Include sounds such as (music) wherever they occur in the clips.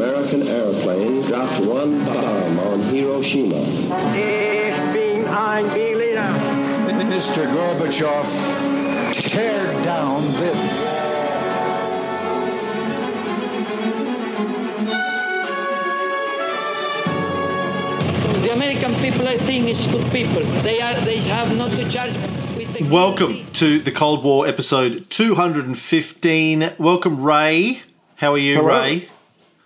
American airplane dropped one bomb on Hiroshima. Ich bin ein Berliner. Mr. Gorbachev, tear down this. The American people, I think, is good people. They are. They have not to charge. Welcome to the Cold War episode 215. Welcome, Ray. How are you, Hello. Ray?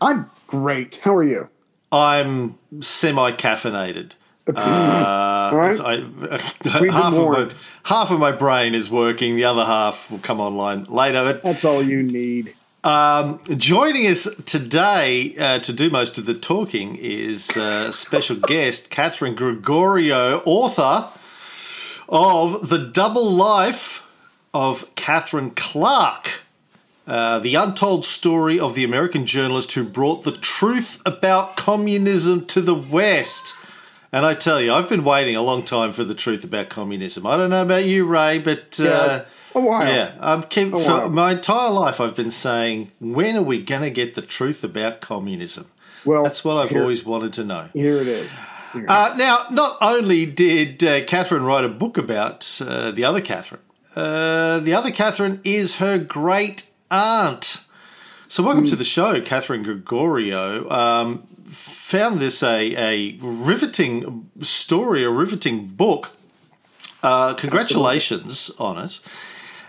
I'm great. How are you? I'm semi caffeinated. (clears throat) All right. I, (laughs) half, of my, half of my brain is working, the other half will come online later. But That's all you need. Um, joining us today uh, to do most of the talking is uh, special (laughs) guest Katharine Gregorio, author of The Double Life of Katharine Clark, uh, the untold story of the American journalist who brought the truth about communism to the West. And I tell you, I've been waiting a long time for the truth about communism. I don't know about you, Ray, but. Uh, Yeah, a while. Yeah, I'm keep, for while. my entire life I've been saying, when are we going to get the truth about communism? Well, That's what I've here- always wanted to know. Here it is. Here it Uh, now, not only did uh, Katharine write a book about uh, the other Katharine, uh, the other Katharine is her great aunt. So, welcome to the show, Katharine Gregorio. Um, found this a, a riveting story, a riveting book. Uh, congratulations on it.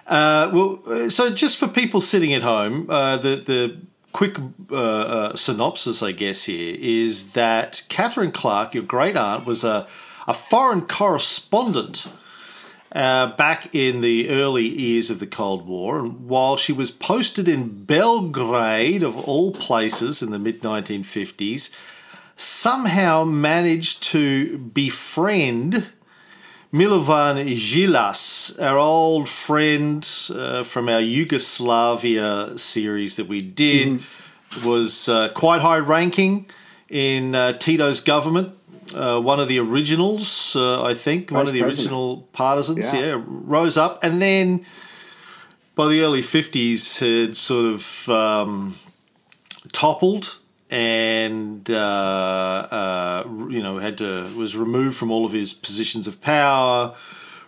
Uh, well, uh, so just for people sitting at home, uh, the the quick uh, uh, synopsis, I guess, here is that Katharine Clark, your great aunt, was a a foreign correspondent uh, back in the early years of the Cold War, and while she was posted in Belgrade, of all places, in the mid 1950s, somehow managed to befriend Milovan Djilas, our old friend uh, from our Yugoslavia series that we did, was uh, quite high ranking in uh, Tito's government. Uh, one of the originals, uh, I think, one of the president. original partisans, Yeah. yeah, rose up. And then by the early 50s, had sort of um, toppled and uh, uh, you know had to was removed from all of his positions of power,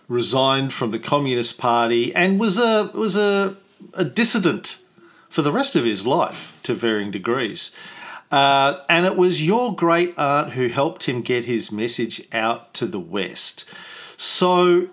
resigned from the Communist Party, and was a was a, a dissident for the rest of his life to varying degrees. Uh, and it was your great aunt who helped him get his message out to the West. So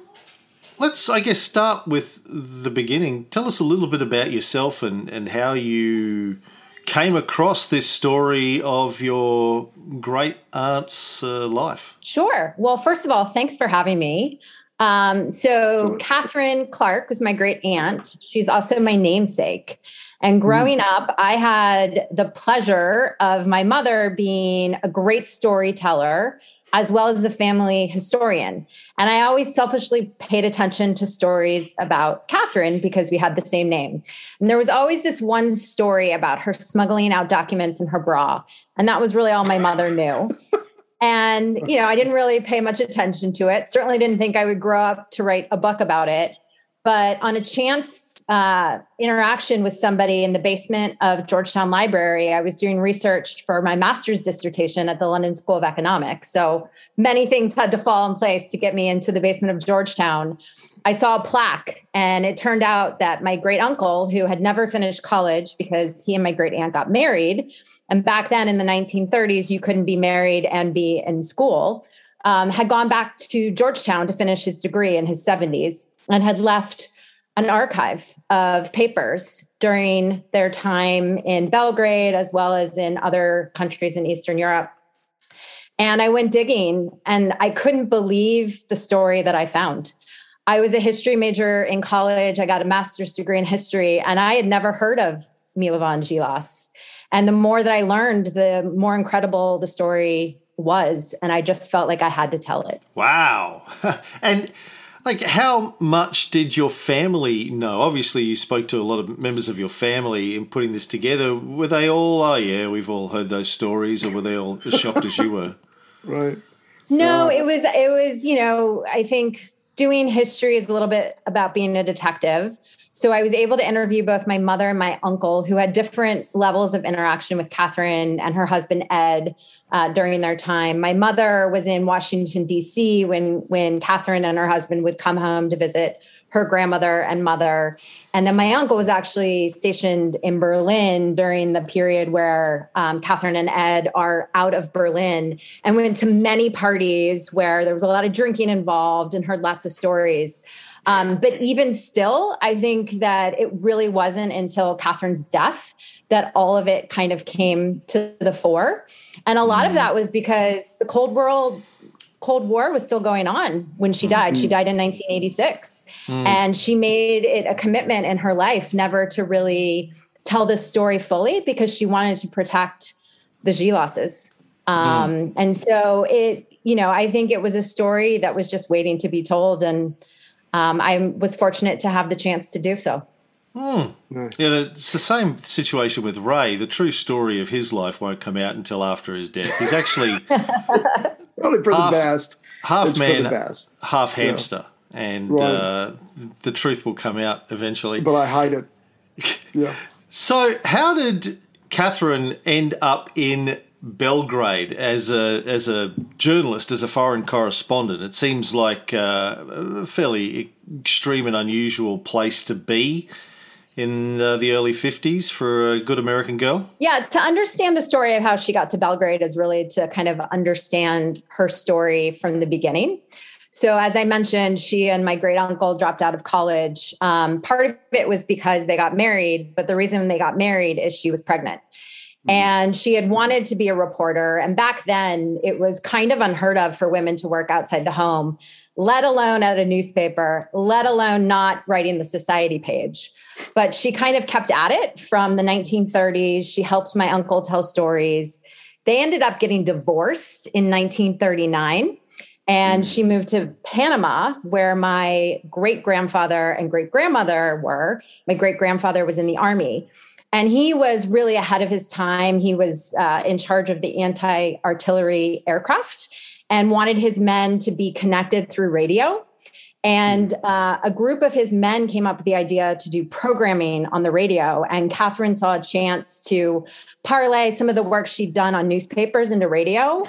let's, I guess, start with the beginning. Tell us a little bit about yourself and, and how you came across this story of your great aunt's uh, life. Sure. Well, first of all, thanks for having me. Um, so, Katharine Clark was my great aunt. She's also my namesake. And growing up, I had the pleasure of my mother being a great storyteller as well as the family historian. And I always selfishly paid attention to stories about Katharine because we had the same name. And there was always this one story about her smuggling out documents in her bra. And that was really all my mother knew. (laughs) And, you know, I didn't really pay much attention to it. Certainly didn't think I would grow up to write a book about it. But on a chance uh, interaction with somebody in the basement of Georgetown Library, I was doing research for my master's dissertation at the London School of Economics. So many things had to fall in place to get me into the basement of Georgetown. I saw a plaque, and it turned out that my great uncle, who had never finished college because he and my great aunt got married, and back then in the 1930s, you couldn't be married and be in school, um, had gone back to Georgetown to finish his degree in his 70s and had left an archive of papers during their time in Belgrade as well as in other countries in Eastern Europe. And I went digging and I couldn't believe the story that I found. I was a history major in college. I got a master's degree in history, and I had never heard of Milovan Djilas. And the more that I learned, the more incredible the story was. And I just felt like I had to tell it. Wow. (laughs) and like how much did your family know? Obviously you spoke to a lot of members of your family in putting this together. Were they all, oh yeah, we've all heard those stories or were they all as shocked as you were? (laughs) Right. No, it was it was, you know, I think doing history is a little bit about being a detective. So I was able to interview both my mother and my uncle, who had different levels of interaction with Katharine and her husband Ed uh, during their time. My mother was in Washington D.C. when when Katharine and her husband would come home to visit her grandmother and mother, and then my uncle was actually stationed in Berlin during the period where um, Katharine and Ed are out of Berlin, and went to many parties where there was a lot of drinking involved, and heard lots of stories. Um, but even still, I think that it really wasn't until Katharine's death that all of it kind of came to the fore. And a lot of that was because the Cold War Cold War was still going on when she died. She died in 1986. And she made it a commitment in her life never to really tell this story fully because she wanted to protect the Djilases. Um, And so it, you know, I think it was a story that was just waiting to be told. And um, I was fortunate to have the chance to do so. Yeah, it's the same situation with Ray. The true story of his life won't come out until after his death. He's actually (laughs) Probably for Half- the best. half It's man, best. half hamster, and Right. uh, the truth will come out eventually. But I hide it. (laughs) Yeah. So, how did Katharine end up in Belgrade as a as a journalist, as a foreign correspondent? It seems like uh, a fairly extreme and unusual place to be in uh, the early fifties for a good American girl. Yeah, to understand the story of how she got to Belgrade is really to kind of understand her story from the beginning. So, as I mentioned, she and my great uncle dropped out of college. Um, part of it was because they got married, but the reason they got married is she was pregnant. Mm-hmm. And she had wanted to be a reporter. And back then, it was kind of unheard of for women to work outside the home, let alone at a newspaper, let alone not writing the society page. But she kind of kept at it from the 1930s. She helped my uncle tell stories. They ended up getting divorced in 1939. And mm. she moved to Panama, where my great grandfather and great grandmother were. My great grandfather was in the army. And he was really ahead of his time. He was uh, in charge of the anti artillery aircraft and wanted his men to be connected through radio. And uh, a group of his men came up with the idea to do programming on the radio. And Katharine saw a chance to parlay some of the work she'd done on newspapers into radio.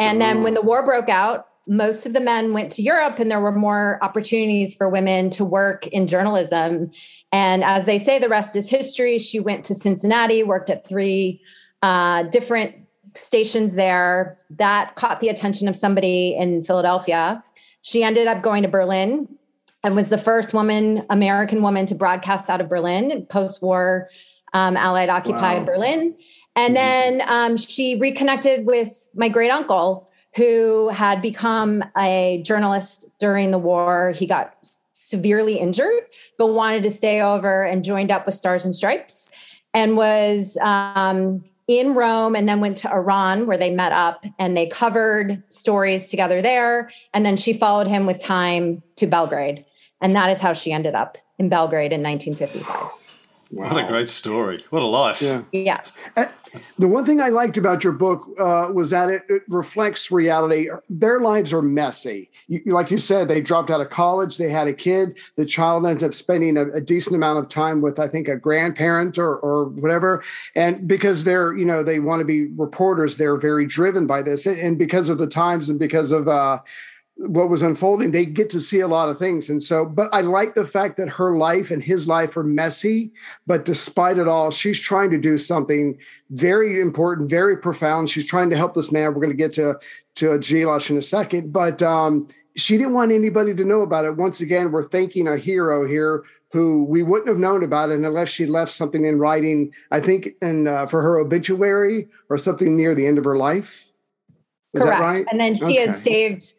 And then when the war broke out, most of the men went to Europe, and there were more opportunities for women to work in journalism. And as they say, the rest is history. She went to Cincinnati, worked at three uh, different stations there. That caught the attention of somebody in Philadelphia. She ended up going to Berlin and was the first woman, American woman, to broadcast out of Berlin, post war um, Allied occupied Berlin. And then um, she reconnected with my great uncle, who had become a journalist during the war. He got severely injured, but wanted to stay over and joined up with Stars and Stripes and was um, in Rome and then went to Iran where they met up and they covered stories together there. And then she followed him with time to Belgrade. And that is how she ended up in Belgrade in 1955. What a great story! What a life! Yeah. Yeah. The one thing I liked about your book uh, was that it, it reflects reality. Their lives are messy. You, like you said, they dropped out of college, they had a kid. The child ends up spending a, a decent amount of time with, I think, a grandparent or, or whatever. And because they're, you know, they want to be reporters, they're very driven by this. And, and because of the times and because of, uh, what was unfolding, they get to see a lot of things. And so, but I like the fact that her life and his life are messy, but despite it all, she's trying to do something very important, very profound. She's trying to help this man. We're going to get to to Djilas in a second, but um, she didn't want anybody to know about it. Once again, we're thanking a hero here who we wouldn't have known about it unless she left something in writing. I think, and uh, for her obituary or something near the end of her life. Is Correct. that right? And then she Okay. had saved,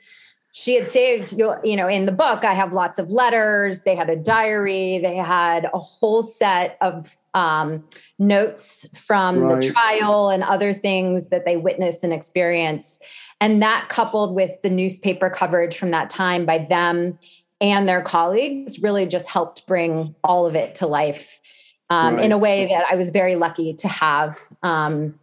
she had saved, you you know, in the book, I have lots of letters. They had a diary. They had a whole set of um, notes from Right. the trial and other things that they witnessed and experienced. And that coupled with the newspaper coverage from that time by them and their colleagues really just helped bring all of it to life um, in a way that I was very lucky to have. Um,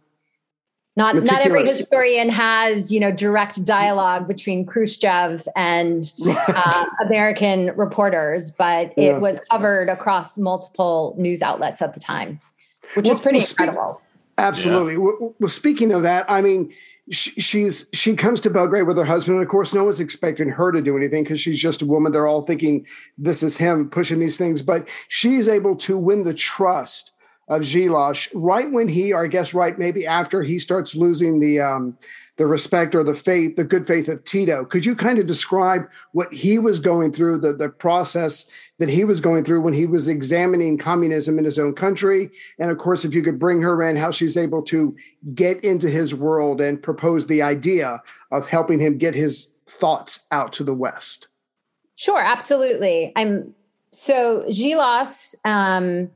Not not every historian has you know direct dialogue between Khrushchev and (laughs) uh, American reporters, but Yeah. it was covered across multiple news outlets at the time, which was Well, pretty well, speak- incredible. Absolutely. Well, well, speaking of that, I mean, sh- she's she comes to Belgrade with her husband, and of course, no one's expecting her to do anything because she's just a woman. They're all thinking this is him pushing these things, but she's able to win the trust of Djilas right when he, or I guess right maybe after he starts losing the um, the respect or the faith, the good faith of Tito. Could you kind of describe what he was going through, the the process that he was going through when he was examining communism in his own country, and of course, if you could bring her in, how she's able to get into his world and propose the idea of helping him get his thoughts out to the West. Sure, absolutely. I'm so Djilas um,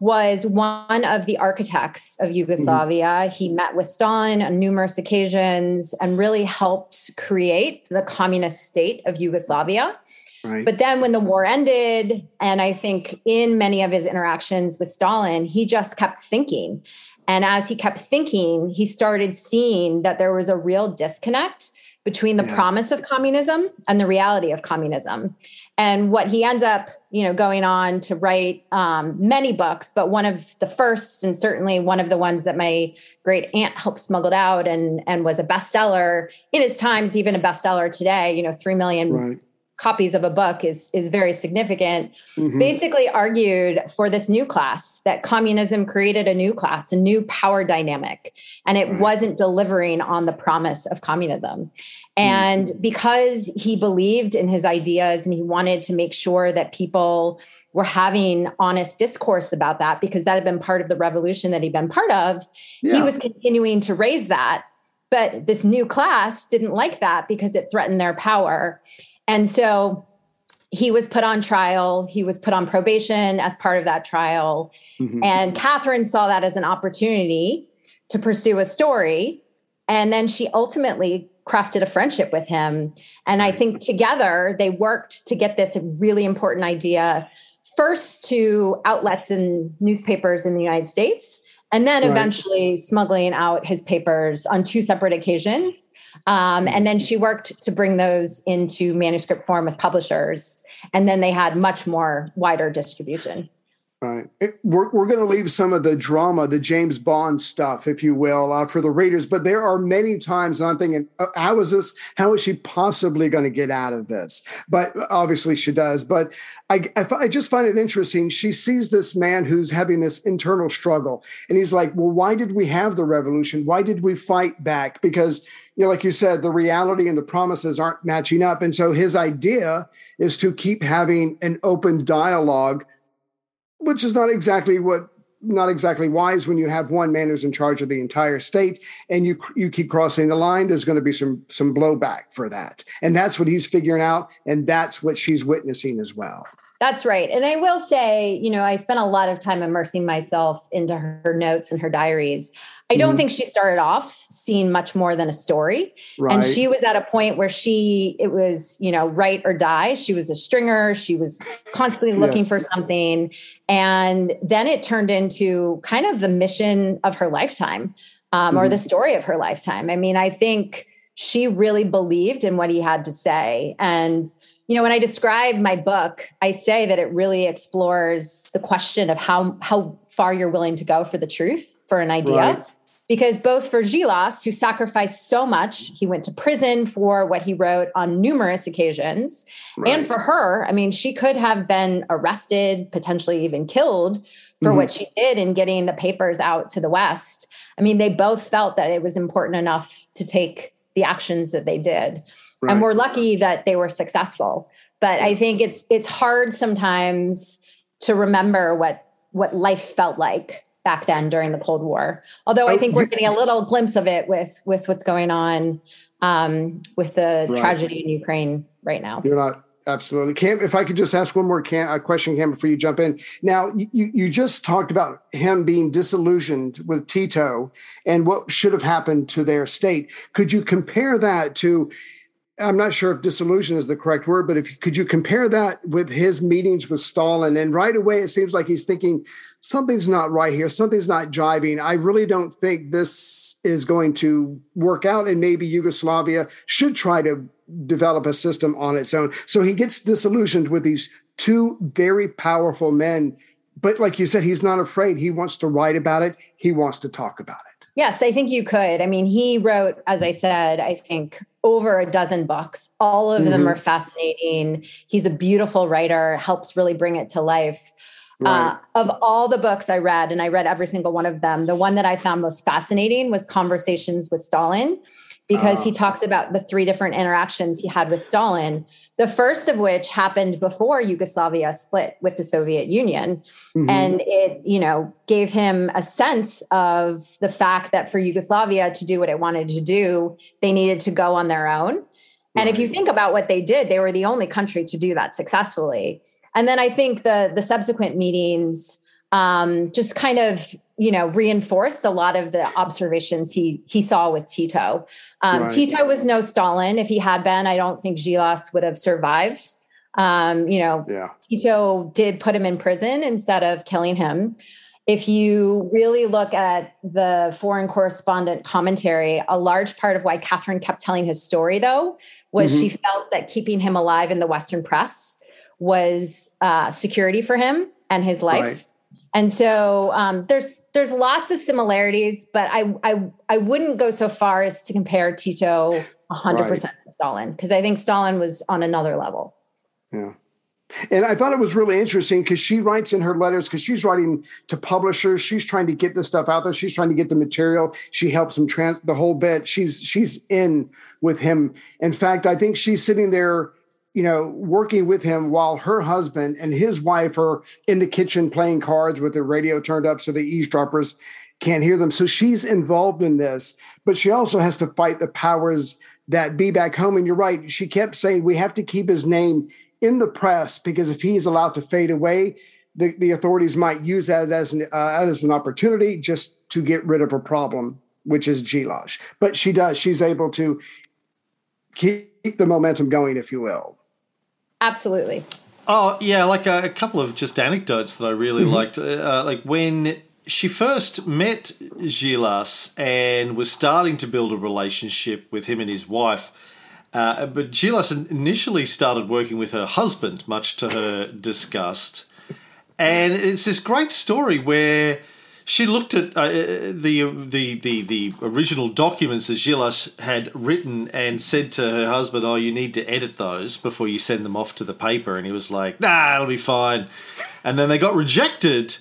was one of the architects of mm-hmm. Yugoslavia. He met with Stalin on numerous occasions and really helped create the communist state of Yugoslavia. Right. But then when the war ended, and I think in many of his interactions with Stalin, he just kept thinking. And as he kept thinking, he started seeing that there was a real disconnect between the Yeah. promise of communism and the reality of communism. And what he ends up, you know, going on to write um, many books, but one of the first, and certainly one of the ones that my great aunt helped smuggled out and and was a bestseller in his times, even a bestseller today. You know, three million Right. Copies of a book is is very significant Mhm. basically argued for this new class that communism created a new class a new power dynamic and it Right. wasn't delivering on the promise of communism. And because he believed in his ideas and he wanted to make sure that people were having honest discourse about that because that had been part of the revolution that he'd been part of he was continuing to raise that. But this new class didn't like that because it threatened their power and so he was put on trial. He was put on probation as part of that trial. Mhm. And Katharine saw that as an opportunity to pursue a story. And then she ultimately crafted a friendship with him. And I think together they worked to get this really important idea first to outlets and newspapers in the United States, and then Right. eventually smuggling out his papers on two separate occasions. Um, and then she worked to bring those into manuscript form with publishers. And then they had much more wider distribution. Right. It- we're we're going to leave some of the drama, the James Bond stuff, if you will, uh, for the readers. But there are many times I'm thinking, uh, how is this? How is she possibly going to get out of this? But obviously she does. But I, I, I just find it interesting. She sees this man who's having this internal struggle, and he's like, "Well, why did we have the revolution? Why did we fight back? Because you know, like you said, the reality and the promises aren't matching up. And so his idea is to keep having an open dialogue which is not exactly what not exactly wise when you have one man who's in charge of the entire state and you you keep crossing the line there's going to be some some blowback for that and that's what he's figuring out and that's what she's witnessing as well That's right. And I will say, you know, I spent a lot of time immersing myself into her, her notes and her diaries. I don't Mhm. think she started off seeing much more than a story. right And she was at a point where she, it was, you know, write or die. She was a stringer. She was constantly looking Yes. for something. And then it turned into kind of the mission of her lifetime um, or Mhm. the story of her lifetime. I mean, I think she really believed in what he had to say. And, you know, when I describe my book, I say that it really explores the question of how, how far you're willing to go for the truth, for an idea Right. Because both for Djilas, who sacrificed so much, he went to prison for what he wrote on numerous occasions, and for her, I mean, she could have been arrested, potentially even killed for Mhm. what she did in getting the papers out to the West. I mean, they both felt that it was important enough to take the actions that they did. Right. And we're lucky that they were successful. But I think it's it's hard sometimes to remember what what life felt like back then during the Cold War. Although I Oh, think we're getting a little glimpse of it with with what's going on um, with the Right. tragedy in Ukraine right now. You're not absolutely. Cam, if I could just ask one more Cam, a question, Cam, before you jump in. Now, you, you just talked about him being disillusioned with Tito and what should have happened to their state. Could you compare that to I'm not sure if disillusion is the correct word, but if could you compare that with his meetings with Stalin? And right away, it seems like he's thinking something's not right here, something's not jiving. I really don't think this is going to work out, and maybe Yugoslavia should try to develop a system on its own. So he gets disillusioned with these two very powerful men. But like you said, he's not afraid. He wants to write about it. He wants to talk about it. Yes, I think you could. I mean, he wrote, as I said, I think over a dozen books. All of mm-hmm. them are fascinating. He's a beautiful writer, helps really bring it to life. Uh, right. Uh, of all the books I read, and I read every single one of them, the one that I found most fascinating was Conversations with Stalin, because he ah. talks about the three different interactions he had with Stalin. The first of which happened before Yugoslavia split with the Soviet Union. Mm-hmm. And it, you know, gave him a sense of the fact that for Yugoslavia to do what it wanted to do, they needed to go on their own. And if you think about what they did, they were the only country to do that successfully. And then I think the the subsequent meetings um, just kind of you know reinforced a lot of the observations he he saw with Tito. Um, right. Tito was no Stalin. If he had been, I don't think Djilas would have survived. Um, you know, yeah. Tito did put him in prison instead of killing him. If you really look at the foreign correspondent commentary, a large part of why Katharine kept telling his story, though, was mm-hmm. she felt that keeping him alive in the Western press was uh, security for him and his life. Right. And so um, there's there's lots of similarities, but I I I wouldn't go so far as to compare Tito 100 right. percent to Stalin because I think Stalin was on another level. Yeah. And I thought it was really interesting because she writes in her letters because she's writing to publishers. She's trying to get the stuff out there. She's trying to get the material. She helps him trans the whole bit. She's she's in with him. In fact, I think she's sitting there you know, working with him while her husband and his wife are in the kitchen playing cards with the radio turned up so the eavesdroppers can't hear them. So she's involved in this, but she also has to fight the powers that be back home. And you're right. She kept saying we have to keep his name in the press because if he's allowed to fade away, the, the authorities might use that as an, uh, as an opportunity just to get rid of a problem, which is Djilas. But she does. She's able to keep the momentum going, if you will. Absolutely. Oh yeah, like a, a couple of just anecdotes that I really mm-hmm. liked. Uh, like when she first met Djilas and was starting to build a relationship with him and his wife. Uh, but Djilas initially started working with her husband, much to her disgust. And it's this great story where she looked at uh, the, the the the original documents that Djilas had written and said to her husband, "Oh, you need to edit those before you send them off to the paper." And he was like, "Nah, it'll be fine." And then they got rejected.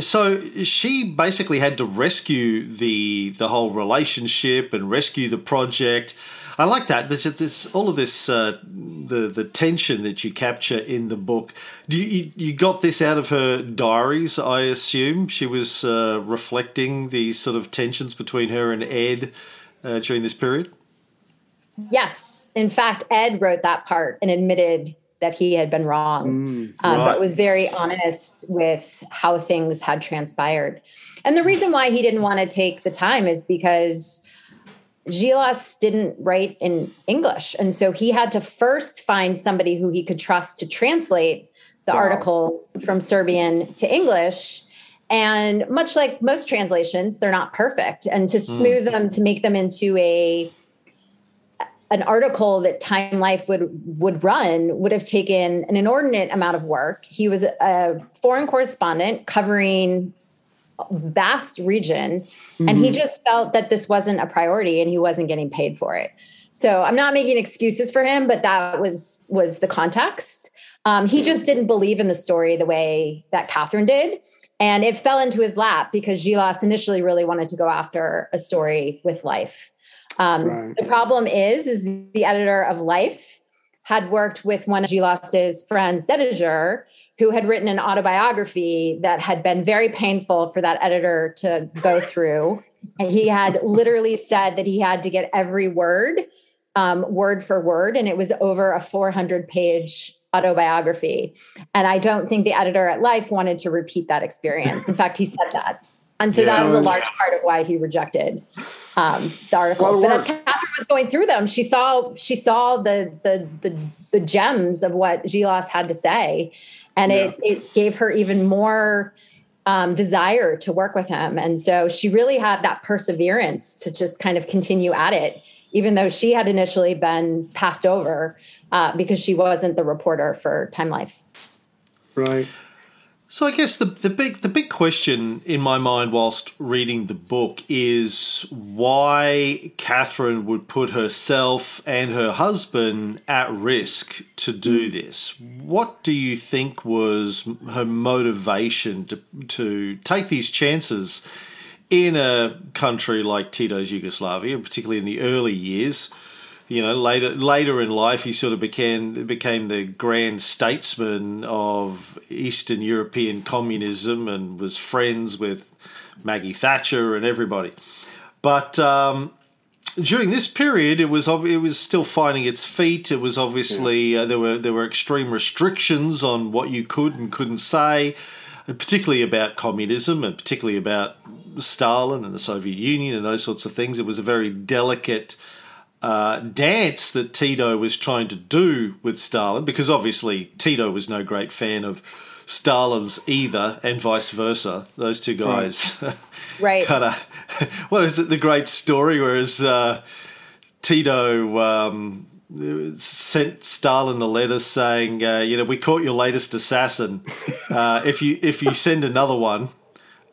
So she basically had to rescue the the whole relationship and rescue the project I like that. There's, there's all of this uh, the the tension that you capture in the book. Do you, you got this out of her diaries? I assume she was uh, reflecting these sort of tensions between her and Ed uh, during this period. Yes, in fact, Ed wrote that part and admitted that he had been wrong, mm, um, but was very honest with how things had transpired. And the reason why he didn't want to take the time is because Djilas didn't write in English. And so he had to first find somebody who he could trust to translate the wow. articles from Serbian to English. And much like most translations, they're not perfect. And to hmm. smooth mm. them, to make them into a an article that Time Life would would run would have taken an inordinate amount of work. He was a foreign correspondent covering vast region mm-hmm. and he mm-hmm. just felt that this wasn't a priority and he wasn't getting paid for it so i'm not making excuses for him but that was was the context um, he just didn't believe in the story the way that katharine did and it fell into his lap because Djilas initially really wanted to go after a story with life um, right. the problem is is the editor of life had worked with one of Djilas's friends, Dedijer, who had written an autobiography that had been very painful for that editor to go through. and he had literally said that he had to get every word, um, word for word, and it was over a 400 page autobiography. And I don't think the editor at Life wanted to repeat that experience. In fact, he said that. And so Yeah. that was a large part of why he rejected um, the articles. Well, But as. Katharine was going through them, she saw she saw the the the, the gems of what Djilas had to say, and it it gave her even more um, desire to work with him. And so she really had that perseverance to just kind of continue at it, even though she had initially been passed over uh, because she wasn't the reporter for Time Life. Right. So I guess the, the big the big question in my mind whilst reading the book is why Katharine would put herself and her husband at risk to do hmm. this. What do you think was her motivation to to take these chances in a country like Tito's Yugoslavia, particularly in the early years? You know later later in life he sort of became became the grand statesman of Eastern European communism and was friends with Maggie Thatcher and everybody. But um, during this period, it was it was still finding its feet. It was obviously uh, there were there were extreme restrictions on what you could and couldn't say, particularly about communism and particularly about Stalin and the Soviet Union and those sorts of things. It was a very delicate uh, dance that Tito was trying to do with Stalin, because obviously Tito was no great fan of Stalin's either, and vice versa. Those two guys (laughs) Right. kind of. (laughs) What is it? The great story, whereas uh, Tito. Um, Sent Stalin a letter saying, uh, "You know, we caught your latest assassin. (laughs) Uh, if you if you send another one,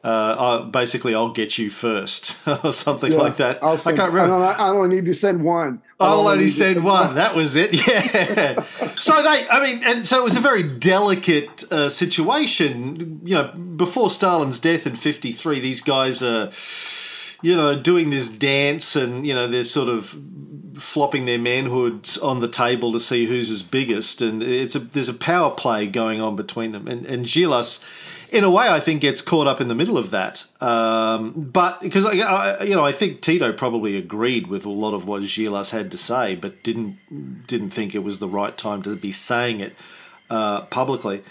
uh, basically I'll get you first, (laughs) or something like that. I'll send, I can't remember. I, only need to send one. I I'll only need to one. That was it. (laughs) Yeah. so they, I mean, and so it was a very delicate uh, situation. You know, before Stalin's death in '53, these guys are, you know, doing this dance, and you know, they're sort of flopping their manhoods on the table to see who's as biggest, and it's a there's a power play going on between them, and and Djilas in a way, I think gets caught up in the middle of that. Um, but because I, I, you know, I think Tito probably agreed with a lot of what Djilas had to say, but didn't didn't think it was the right time to be saying it uh, publicly.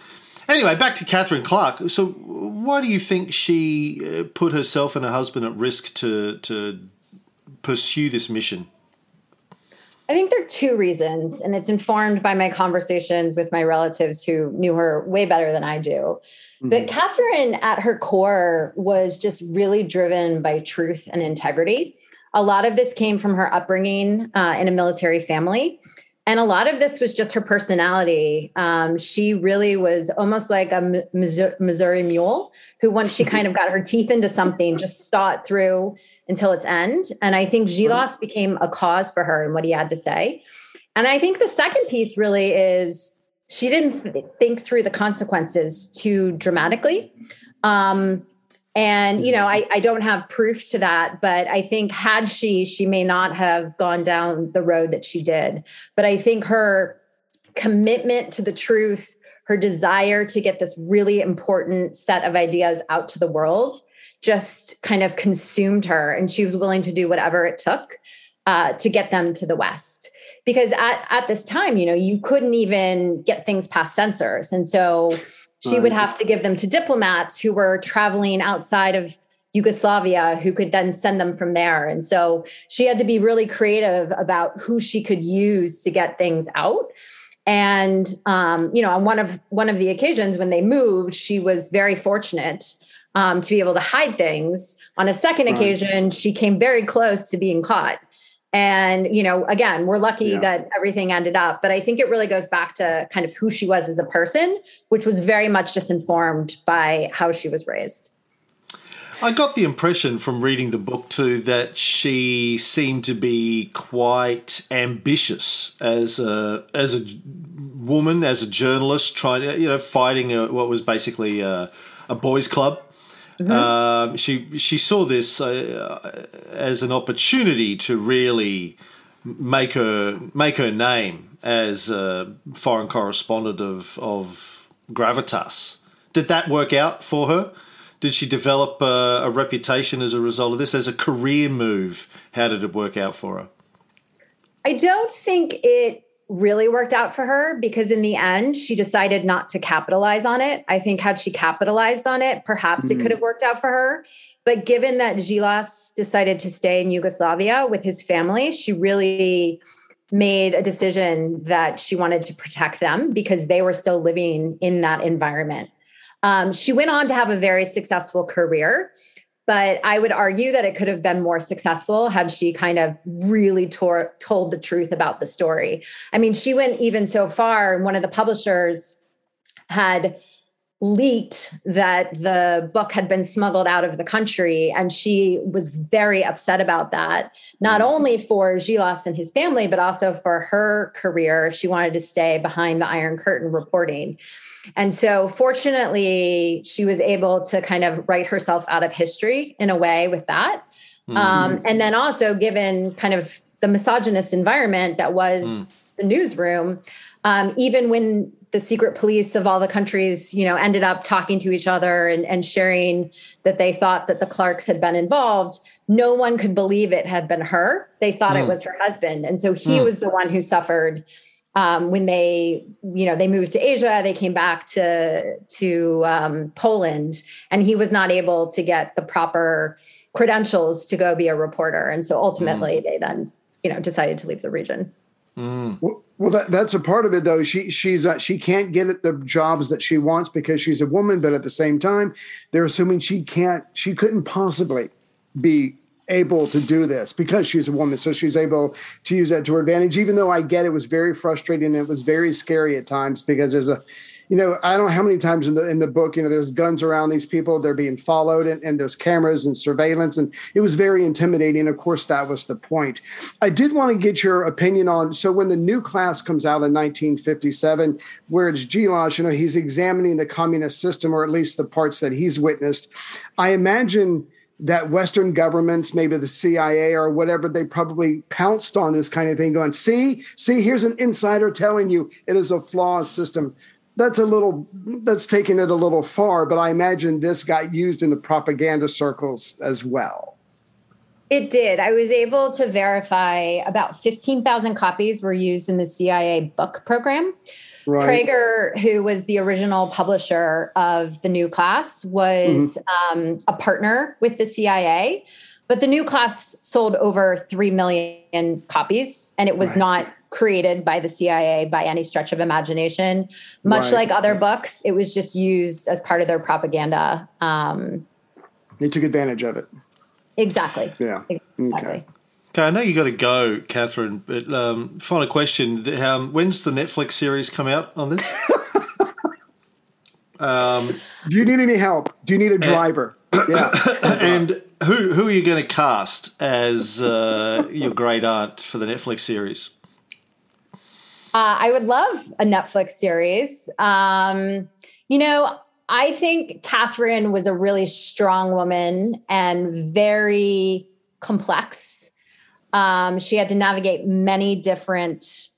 Anyway, back to Katharine Clark. So, why do you think she uh, put herself and her husband at risk to to pursue this mission? I think there are two reasons, and it's informed by my conversations with my relatives who knew her way better than I do. But Katharine, at her core, was just really driven by truth and integrity. A lot of this came from her upbringing uh, in a military family. And a lot of this was just her personality. Um, she really was almost like a Missouri, Missouri mule who, once she kind of got her teeth into something, just saw it through until its end. And I think Djilas became a cause for her and what he had to say. And I think the second piece really is she didn't th- think through the consequences too dramatically. Um, and you know, I, I don't have proof to that, but I think had she, she may not have gone down the road that she did. But I think her commitment to the truth, her desire to get this really important set of ideas out to the world, just kind of consumed her, and she was willing to do whatever it took uh, to get them to the West because at, at this time you know you couldn't even get things past censors. And so she would have to give them to diplomats who were traveling outside of Yugoslavia who could then send them from there. And so she had to be really creative about who she could use to get things out. And um, you know on one of one of the occasions when they moved she was very fortunate um, to be able to hide things. On a second occasion she came very close to being caught and, you know, again, we're lucky Yeah. that everything ended up, but I think it really goes back to kind of who she was as a person, which was very much just informed by how she was raised. I got the impression from reading the book too that she seemed to be quite ambitious as a as a woman, as a journalist, trying to you know fighting a, what was basically a, a boys' club. Um, she she saw this uh, as an opportunity to really make her make her name as a foreign correspondent of of gravitas. Did that work out for her? Did she develop a, a reputation as a result of this as a career move? How did it work out for her? I don't think it really worked out for her because in the end she decided not to capitalize on it. I think had she capitalized on it, perhaps mm-hmm. it could have worked out for her. But given that Djilas decided to stay in Yugoslavia with his family, she really made a decision that she wanted to protect them because they were still living in that environment. Um, she went on to have a very successful career, but I would argue that it could have been more successful had she kind of really tore, told the truth about the story. I mean, she went even so far, one of the publishers had leaked that the book had been smuggled out of the country and she was very upset about that not mm-hmm. only for Djilas and his family but also for her career she wanted to stay behind the iron curtain reporting and so fortunately she was able to kind of write herself out of history in a way with that mm-hmm. um, and then also given kind of the misogynist environment that was mm. the newsroom um, even when the secret police of all the countries, you know, ended up talking to each other and, and sharing that they thought that the Clarks had been involved. No one could believe it had been her. They thought mm. it was her husband. And so he mm. was the one who suffered um, when they, you know, they moved to Asia, they came back to to um, Poland, and he was not able to get the proper credentials to go be a reporter. And so ultimately, mm. they then, you know, decided to leave the region. Mm. Well, well, that, that's a part of it, though. She she's uh, she can't get at the jobs that she wants because she's a woman, but at the same time, they're assuming she can't. She couldn't possibly be able to do this because she's a woman. So she's able to use that to her advantage. Even though I get it was very frustrating and it was very scary at times because there's a you know, I don't know how many times in the in the book, you know, there's guns around these people, they're being followed, and, and there's cameras and surveillance, and it was very intimidating. Of course, that was the point. I did want to get your opinion on. So when the new class comes out in 1957, where it's Djilas, you know, he's examining the communist system, or at least the parts that he's witnessed. I imagine that Western governments, maybe the CIA or whatever, they probably pounced on this kind of thing, going, see, see, here's an insider telling you it is a flawed system. That's a little that's taking it a little far but i imagine this got used in the propaganda circles as well. It did. I was able to verify about 15000 copies were used in the cia book program right. praeger who was the original publisher of the new class was mm-hmm. um, a partner with the cia but the new class sold over 3 million copies and it was right. not created by the CIA by any stretch of imagination. Much right. like other books, it was just used as part of their propaganda. Um, they took advantage of it. Exactly. Yeah. Exactly. Okay. Okay, I know you got to go, Katharine. But um, final question: um, When's the Netflix series come out on this? (laughs) um, Do you need any help? Do you need a driver? (coughs) yeah. and who who are you going to cast as uh, your great aunt for the Netflix series? Uh, I would love a Netflix series. Um, you know, I think Katharine was a really strong woman and very complex. Um, she had to navigate many different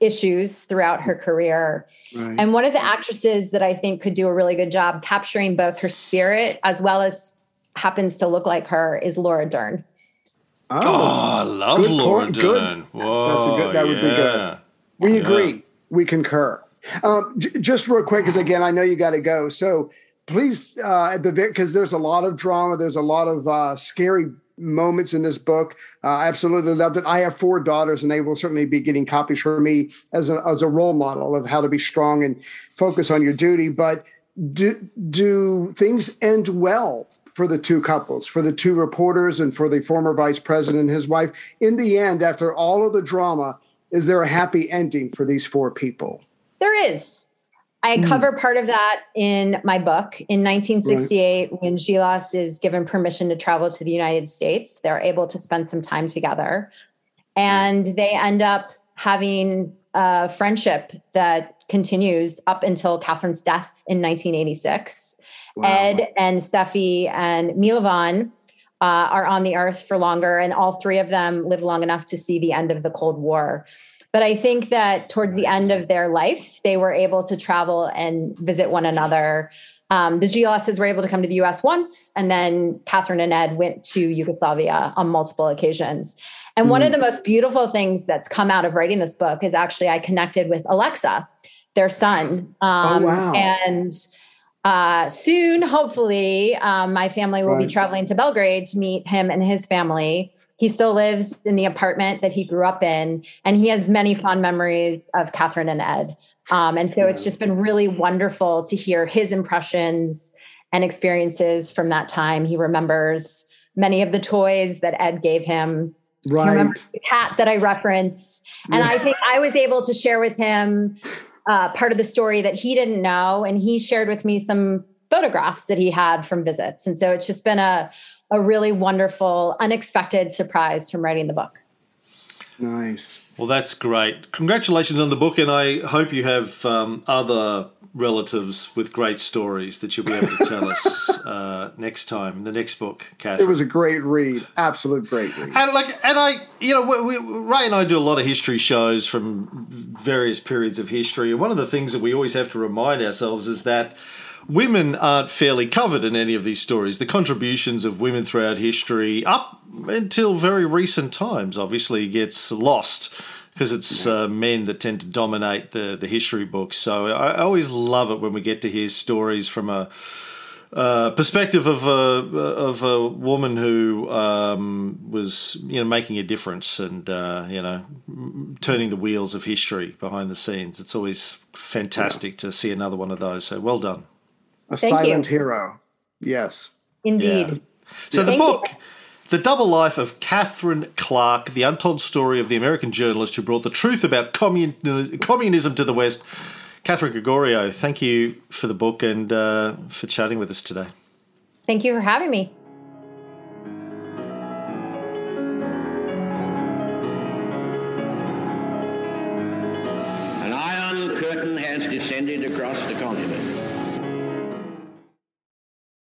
issues throughout her career. Right. And one of the actresses that I think could do a really good job capturing both her spirit as well as happens to look like her is Laura Dern. Oh, oh I love Laura point. Dern. Good. Whoa, That's a good. That would yeah. be good. We agree. Yeah. We concur. Um, j- just real quick, because again, I know you got to go. So please, uh, at the because there's a lot of drama, there's a lot of uh, scary moments in this book. Uh, I absolutely loved it. I have four daughters, and they will certainly be getting copies for me as a, as a role model of how to be strong and focus on your duty. But do, do things end well for the two couples, for the two reporters, and for the former vice president and his wife? In the end, after all of the drama, is there a happy ending for these four people? There is. I mm. cover part of that in my book. In 1968, right. when Djilas is given permission to travel to the United States, they're able to spend some time together. And they end up having a friendship that continues up until Katharine's death in 1986. Wow. Ed and Steffi and Milovan uh, are on the earth for longer, and all three of them live long enough to see the end of the Cold War. But I think that towards the end of their life, they were able to travel and visit one another. Um, the Djilases were able to come to the US once, and then Katharine and Ed went to Yugoslavia on multiple occasions. And mm one of the most beautiful things that's come out of writing this book is actually I connected with Aleksa, their son. Um, oh, wow. And uh, soon, hopefully, um, my family will right. be traveling to Belgrade to meet him and his family. He still lives in the apartment that he grew up in, and he has many fond memories of Katharine and Ed. Um, and so yeah. it's just been really wonderful to hear his impressions and experiences from that time. He remembers many of the toys that Ed gave him. Right. the cat that I reference. And yeah. I think I was able to share with him uh, part of the story that he didn't know. And he shared with me some photographs that he had from visits. And so it's just been a, a really wonderful, unexpected surprise from writing the book. Nice. Well, that's great. Congratulations on the book, and I hope you have um, other relatives with great stories that you'll be able to tell us (laughs) uh, next time in the next book, Katharine. It was a great read, absolute great read. And like, and I, you know, we, we, Ray and I do a lot of history shows from various periods of history, and one of the things that we always have to remind ourselves is that women aren't fairly covered in any of these stories. The contributions of women throughout history, up until very recent times, obviously gets lost because it's uh, men that tend to dominate the, the history books. So I, I, always love it when we get to hear stories from a uh, perspective of a of a woman who um, was you know making a difference and uh, you know turning the wheels of history behind the scenes. It's always fantastic yeah. to see another one of those. So well done. A Thank silent you. hero. Yes. Indeed. Yeah. So the book. You. The Double Life of Katharine Clark, the untold story of the American journalist who brought the truth about commun- communism to the West. Katharine Gregorio, thank you for the book and uh, for chatting with us today. Thank you for having me. An iron curtain has descended across the continent